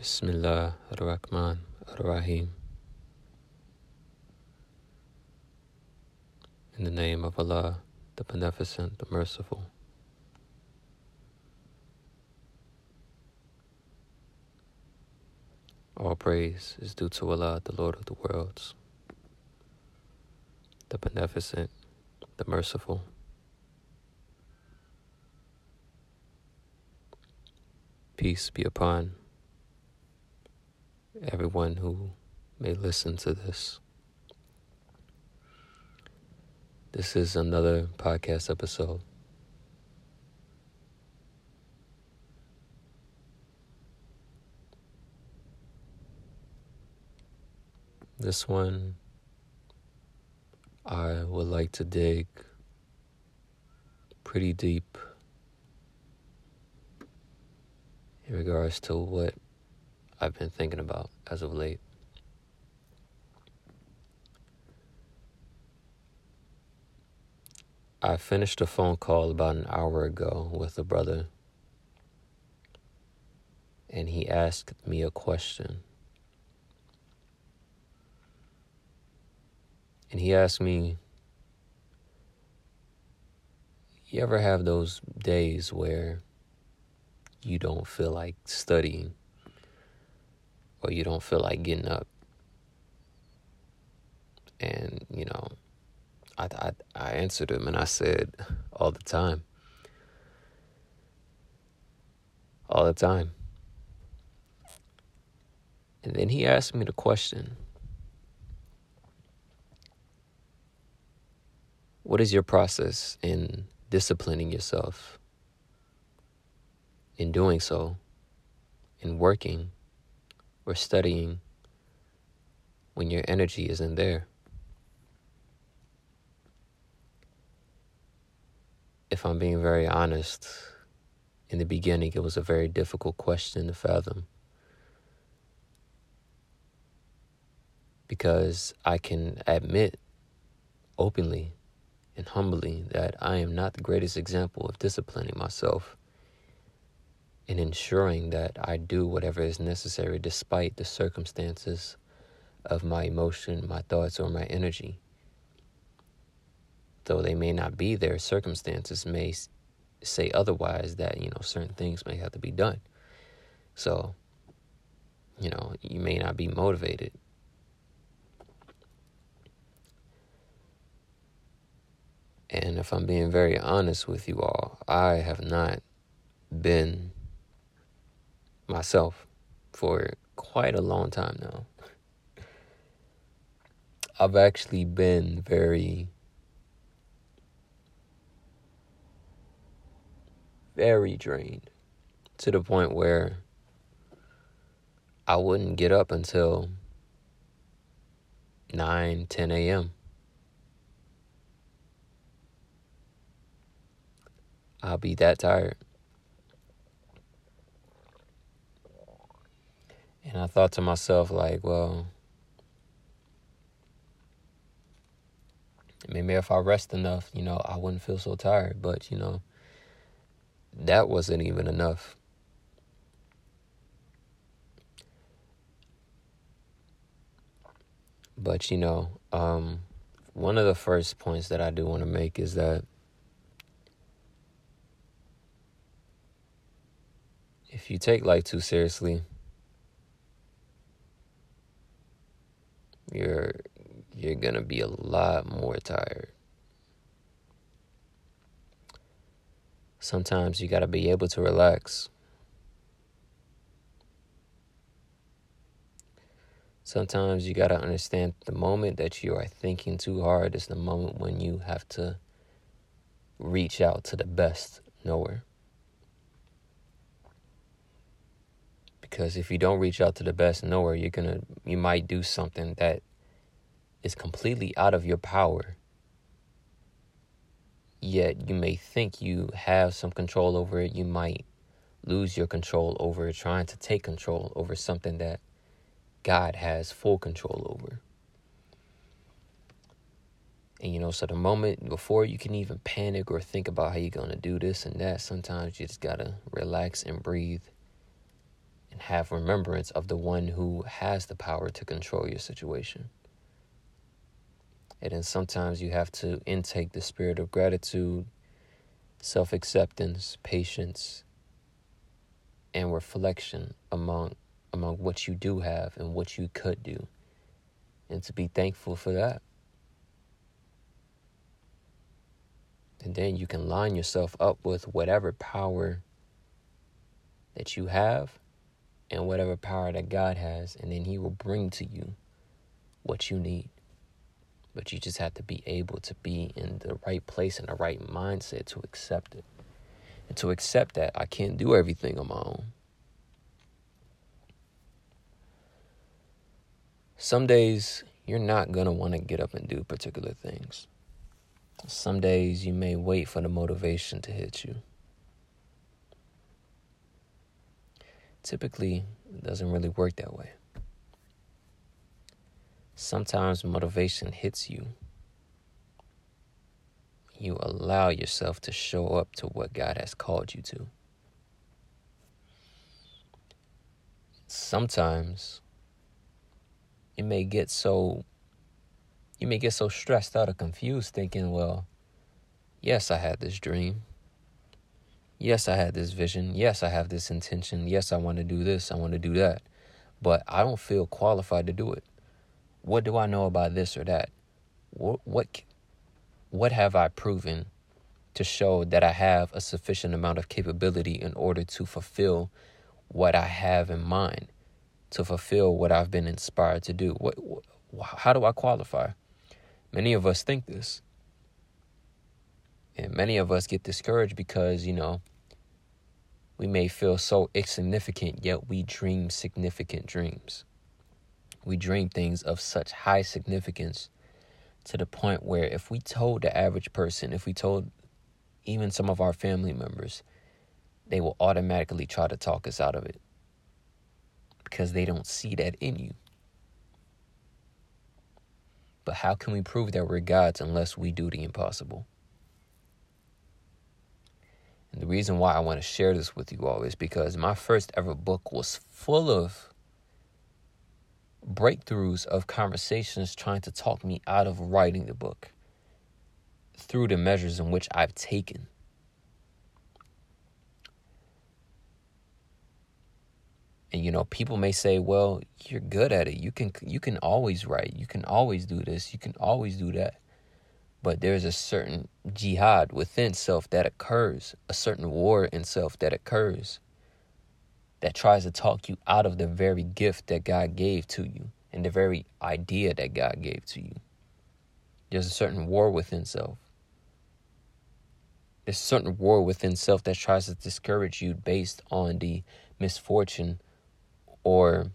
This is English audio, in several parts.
Bismillah ar-Rahman ar-Rahim. In the name of Allah, the Beneficent, the Merciful. All praise is due to Allah, the Lord of the worlds, the Beneficent, the Merciful. Peace be upon everyone who may listen to this. This is another podcast episode. This one, I would like to dig pretty deep in regards to what I've been thinking about as of late. I finished a phone call about an hour ago with a brother, and he asked me a question. And he asked me, You ever have those days where you don't feel like studying? Or you don't feel like getting up. And, you know, I, I, I answered him and I said, all the time. All the time. And then he asked me the question What is your process in disciplining yourself, in doing so, in working? Or studying when your energy isn't there. If I'm being very honest, in the beginning it was a very difficult question to fathom. Because I can admit openly and humbly that I am not the greatest example of disciplining myself in ensuring that I do whatever is necessary despite the circumstances of my emotion, my thoughts, or my energy. Though they may not be there, circumstances may say otherwise that, you know, certain things may have to be done. So, you know, you may not be motivated. And if I'm being very honest with you all, I have not been myself for quite a long time now. I've actually been very, very drained to the point where I wouldn't get up until 9, 10 a.m. I'll be that tired. And I thought to myself, like, well, maybe if I rest enough, you know, I wouldn't feel so tired. But, you know, that wasn't even enough. But, you know, um, one of the first points that I do want to make is that if you take life too seriously, you're you're going to be a lot more tired. Sometimes you got to be able to relax. Sometimes you got to understand the moment that you are thinking too hard is the moment when you have to reach out to the best knower. Because if you don't reach out to the best knower, you're gonna you might do something that is completely out of your power. Yet you may think you have some control over it. You might lose your control over it, trying to take control over something that God has full control over. And you know, so the moment before you can even panic or think about how you're gonna do this and that, sometimes you just gotta relax and breathe have remembrance of the one who has the power to control your situation. And then sometimes you have to intake the spirit of gratitude, self acceptance, patience, and reflection among among what you do have and what you could do. And to be thankful for that. And then you can line yourself up with whatever power that you have and whatever power that God has, and then He will bring to you what you need. But you just have to be able to be in the right place and the right mindset to accept it. And to accept that I can't do everything on my own. Some days you're not going to want to get up and do particular things. Some days you may wait for the motivation to hit you. Typically, it doesn't really work that way. Sometimes motivation hits you. You allow yourself to show up to what God has called you to. Sometimes you may get so you may get so stressed out or confused thinking, well, yes, I had this dream. Yes, I had this vision. Yes, I have this intention. Yes, I want to do this. I want to do that. But I don't feel qualified to do it. What do I know about this or that? What what what have I proven to show that I have a sufficient amount of capability in order to fulfill what I have in mind, to fulfill what I've been inspired to do? What, how do I qualify? Many of us think this. And many of us get discouraged because, you know, we may feel so insignificant, yet we dream significant dreams. We dream things of such high significance to the point where if we told the average person, if we told even some of our family members, they will automatically try to talk us out of it because they don't see that in you. But how can we prove that we're gods unless we do the impossible? And the reason why I want to share this with you all is because my first ever book was full of breakthroughs of conversations trying to talk me out of writing the book through the measures in which I've taken. And you know, people may say, "Well, you're good at it. You can you can always write. You can always do this. You can always do that." But there's a certain jihad within self that occurs, a certain war in self that occurs that tries to talk you out of the very gift that God gave to you and the very idea that God gave to you. There's a certain war within self. There's a certain war within self that tries to discourage you based on the misfortune or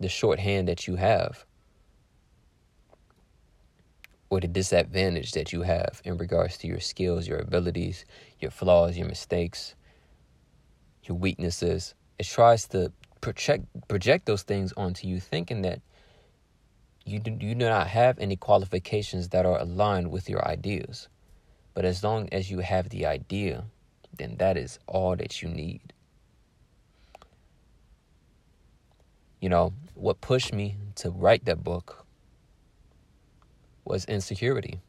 the shorthand that you have or the disadvantage that you have in regards to your skills, your abilities, your flaws, your mistakes, your weaknesses. It tries to project project those things onto you, thinking that you do, you do not have any qualifications that are aligned with your ideas. But as long as you have the idea, then that is all that you need. You know, what pushed me to write that book was insecurity.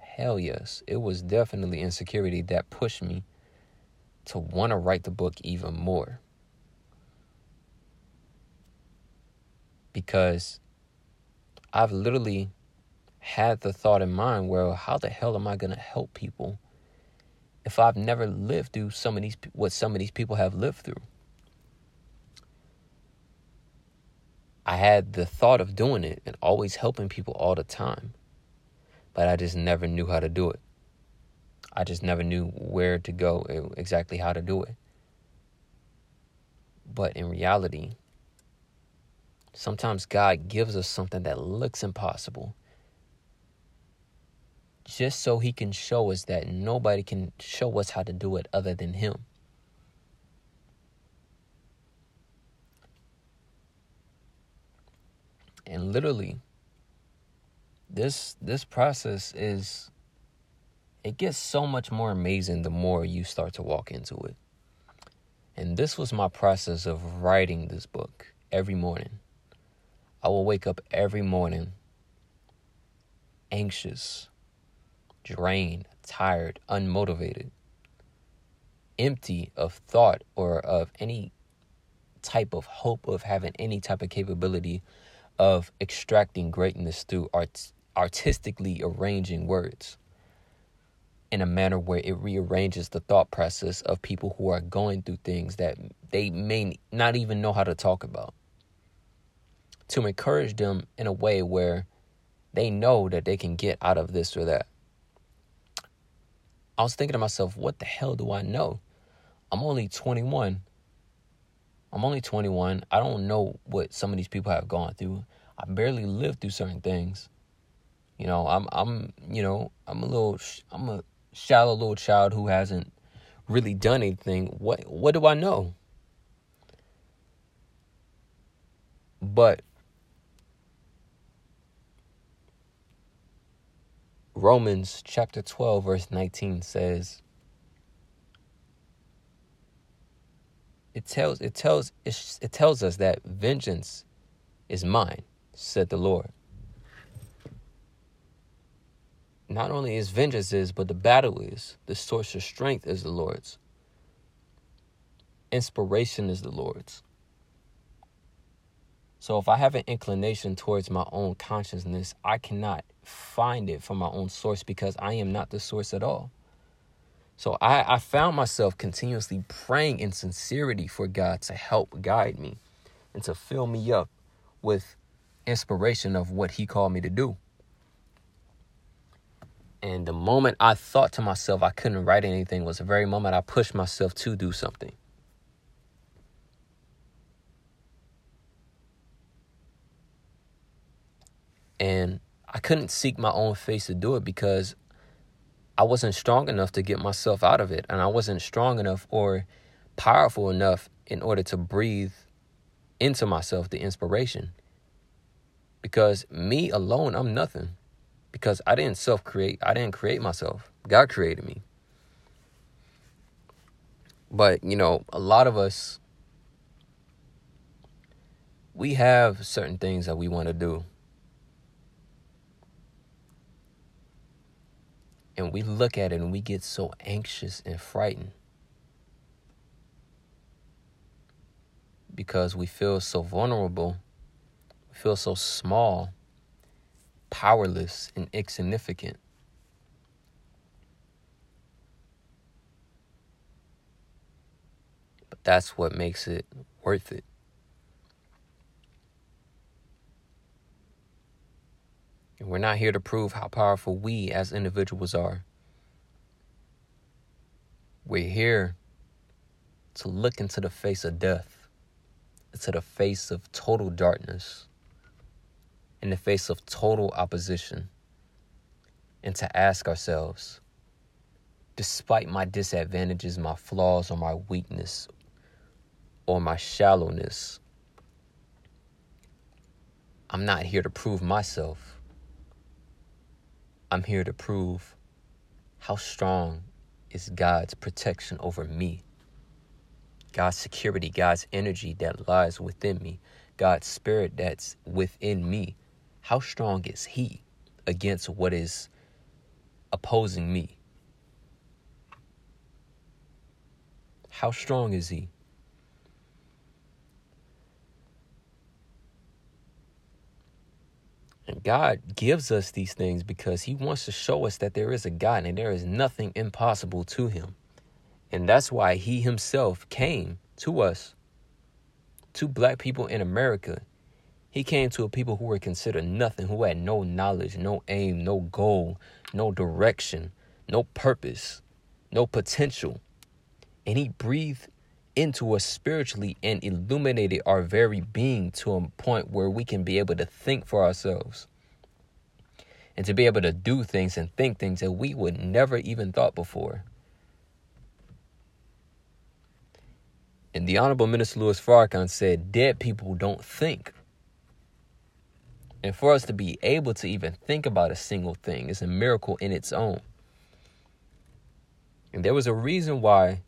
Hell yes, it was definitely insecurity that pushed me to want to write the book even more. Because I've literally had the thought in mind, well, how the hell am I going to help people if I've never lived through some of these what some of these people have lived through? I had the thought of doing it and always helping people all the time, but I just never knew how to do it. I just never knew where to go, exactly how to do it. But in reality, sometimes God gives us something that looks impossible just so He can show us that nobody can show us how to do it other than Him. And literally this this process is it gets so much more amazing the more you start to walk into it And this was my process of writing this book every morning. I will wake up every morning anxious, drained, tired, unmotivated, empty of thought or of any type of hope of having any type of capability of extracting greatness through art- artistically arranging words in a manner where it rearranges the thought process of people who are going through things that they may not even know how to talk about. To encourage them in a way where they know that they can get out of this or that. I was thinking to myself, what the hell do I know? I'm only 21. I'm only 21. I don't know what some of these people have gone through. I barely lived through certain things. You know, I'm I'm you know, I'm a little I'm a shallow little child who hasn't really done anything. What what do I know? But Romans chapter 12 verse 19 says it tells it tells it, tells us that vengeance is mine said the Lord. Not only is vengeance is but the battle is. The source of strength is the Lord's. Inspiration is the Lord's. So if I have an inclination towards my own consciousness, I cannot find it from my own source because I am not the source at all. So I, I found myself continuously praying in sincerity for God to help guide me and to fill me up with inspiration of what He called me to do. And the moment I thought to myself I couldn't write anything was the very moment I pushed myself to do something. And I couldn't seek my own face to do it because I wasn't strong enough to get myself out of it. And I wasn't strong enough or powerful enough in order to breathe into myself the inspiration. Because me alone, I'm nothing. Because I didn't self create, I didn't create myself. God created me. But, you know, a lot of us, we have certain things that we want to do. And we look at it and we get so anxious and frightened because we feel so vulnerable, we feel so small, powerless, and insignificant. But that's what makes it worth it. And we're not here to prove how powerful we as individuals are. We're here to look into the face of death, into the face of total darkness, in the face of total opposition, and to ask ourselves, despite my disadvantages, my flaws, or my weakness, or my shallowness, I'm not here to prove myself. I'm here to prove how strong is God's protection over me. God's security, God's energy that lies within me, God's spirit that's within me. How strong is He against what is opposing me? How strong is He? God gives us these things because He wants to show us that there is a God and there is nothing impossible to Him. And that's why He Himself came to us, to black people in America. He came to a people who were considered nothing, who had no knowledge, no aim, no goal, no direction, no purpose, no potential. And He breathed into us spiritually and illuminated our very being to a point where we can be able to think for ourselves and to be able to do things and think things that we would never even thought before. And the Honorable Minister Louis Farrakhan said, Dead people don't think. And for us to be able to even think about a single thing is a miracle in its own. And there was a reason why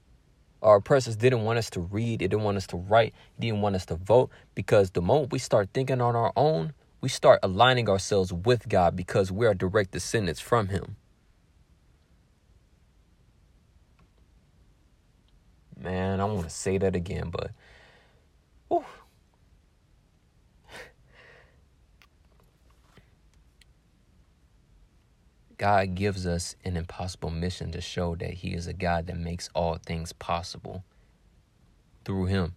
Our oppressors didn't want us to read, they didn't want us to write, they didn't want us to vote because the moment we start thinking on our own, we start aligning ourselves with God because we are direct descendants from Him. Man, I want to say that again, but whew. God gives us an impossible mission to show that He is a God that makes all things possible through Him.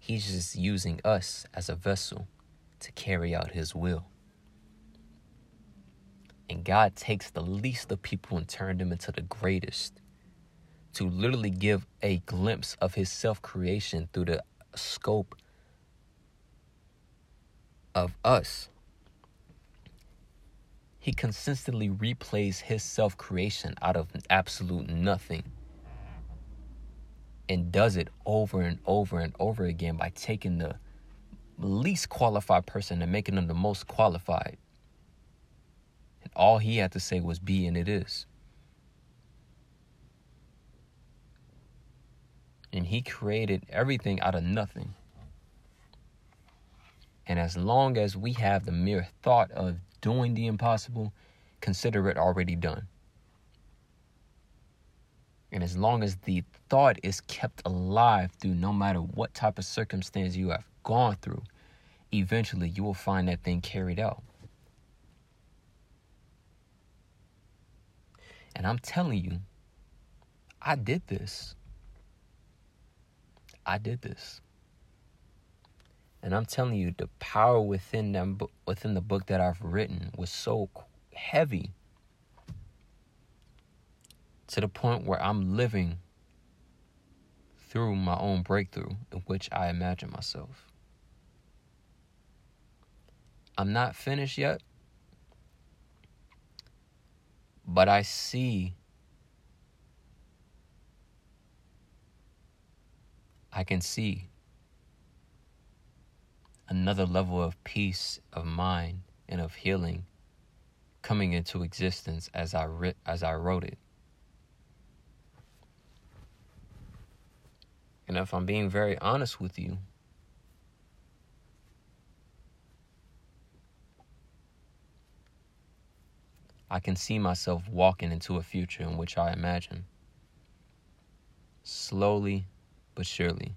He's just using us as a vessel to carry out His will. And God takes the least of people and turns them into the greatest to literally give a glimpse of his self creation through the scope of us. He consistently replays his self creation out of absolute nothing and does it over and over and over again by taking the least qualified person and making them the most qualified. And all he had to say was be, and it is. And he created everything out of nothing. And as long as we have the mere thought of doing the impossible, consider it already done. And as long as the thought is kept alive through no matter what type of circumstance you have gone through, eventually you will find that thing carried out. And I'm telling you, I did this. I did this. And I'm telling you, the power within them, within the book that I've written, was so heavy to the point where I'm living through my own breakthrough, in which I imagine myself. I'm not finished yet, but I see I can see another level of peace of mind and of healing coming into existence as I writ- as I wrote it. And if I'm being very honest with you, I can see myself walking into a future in which I imagine. Slowly but surely.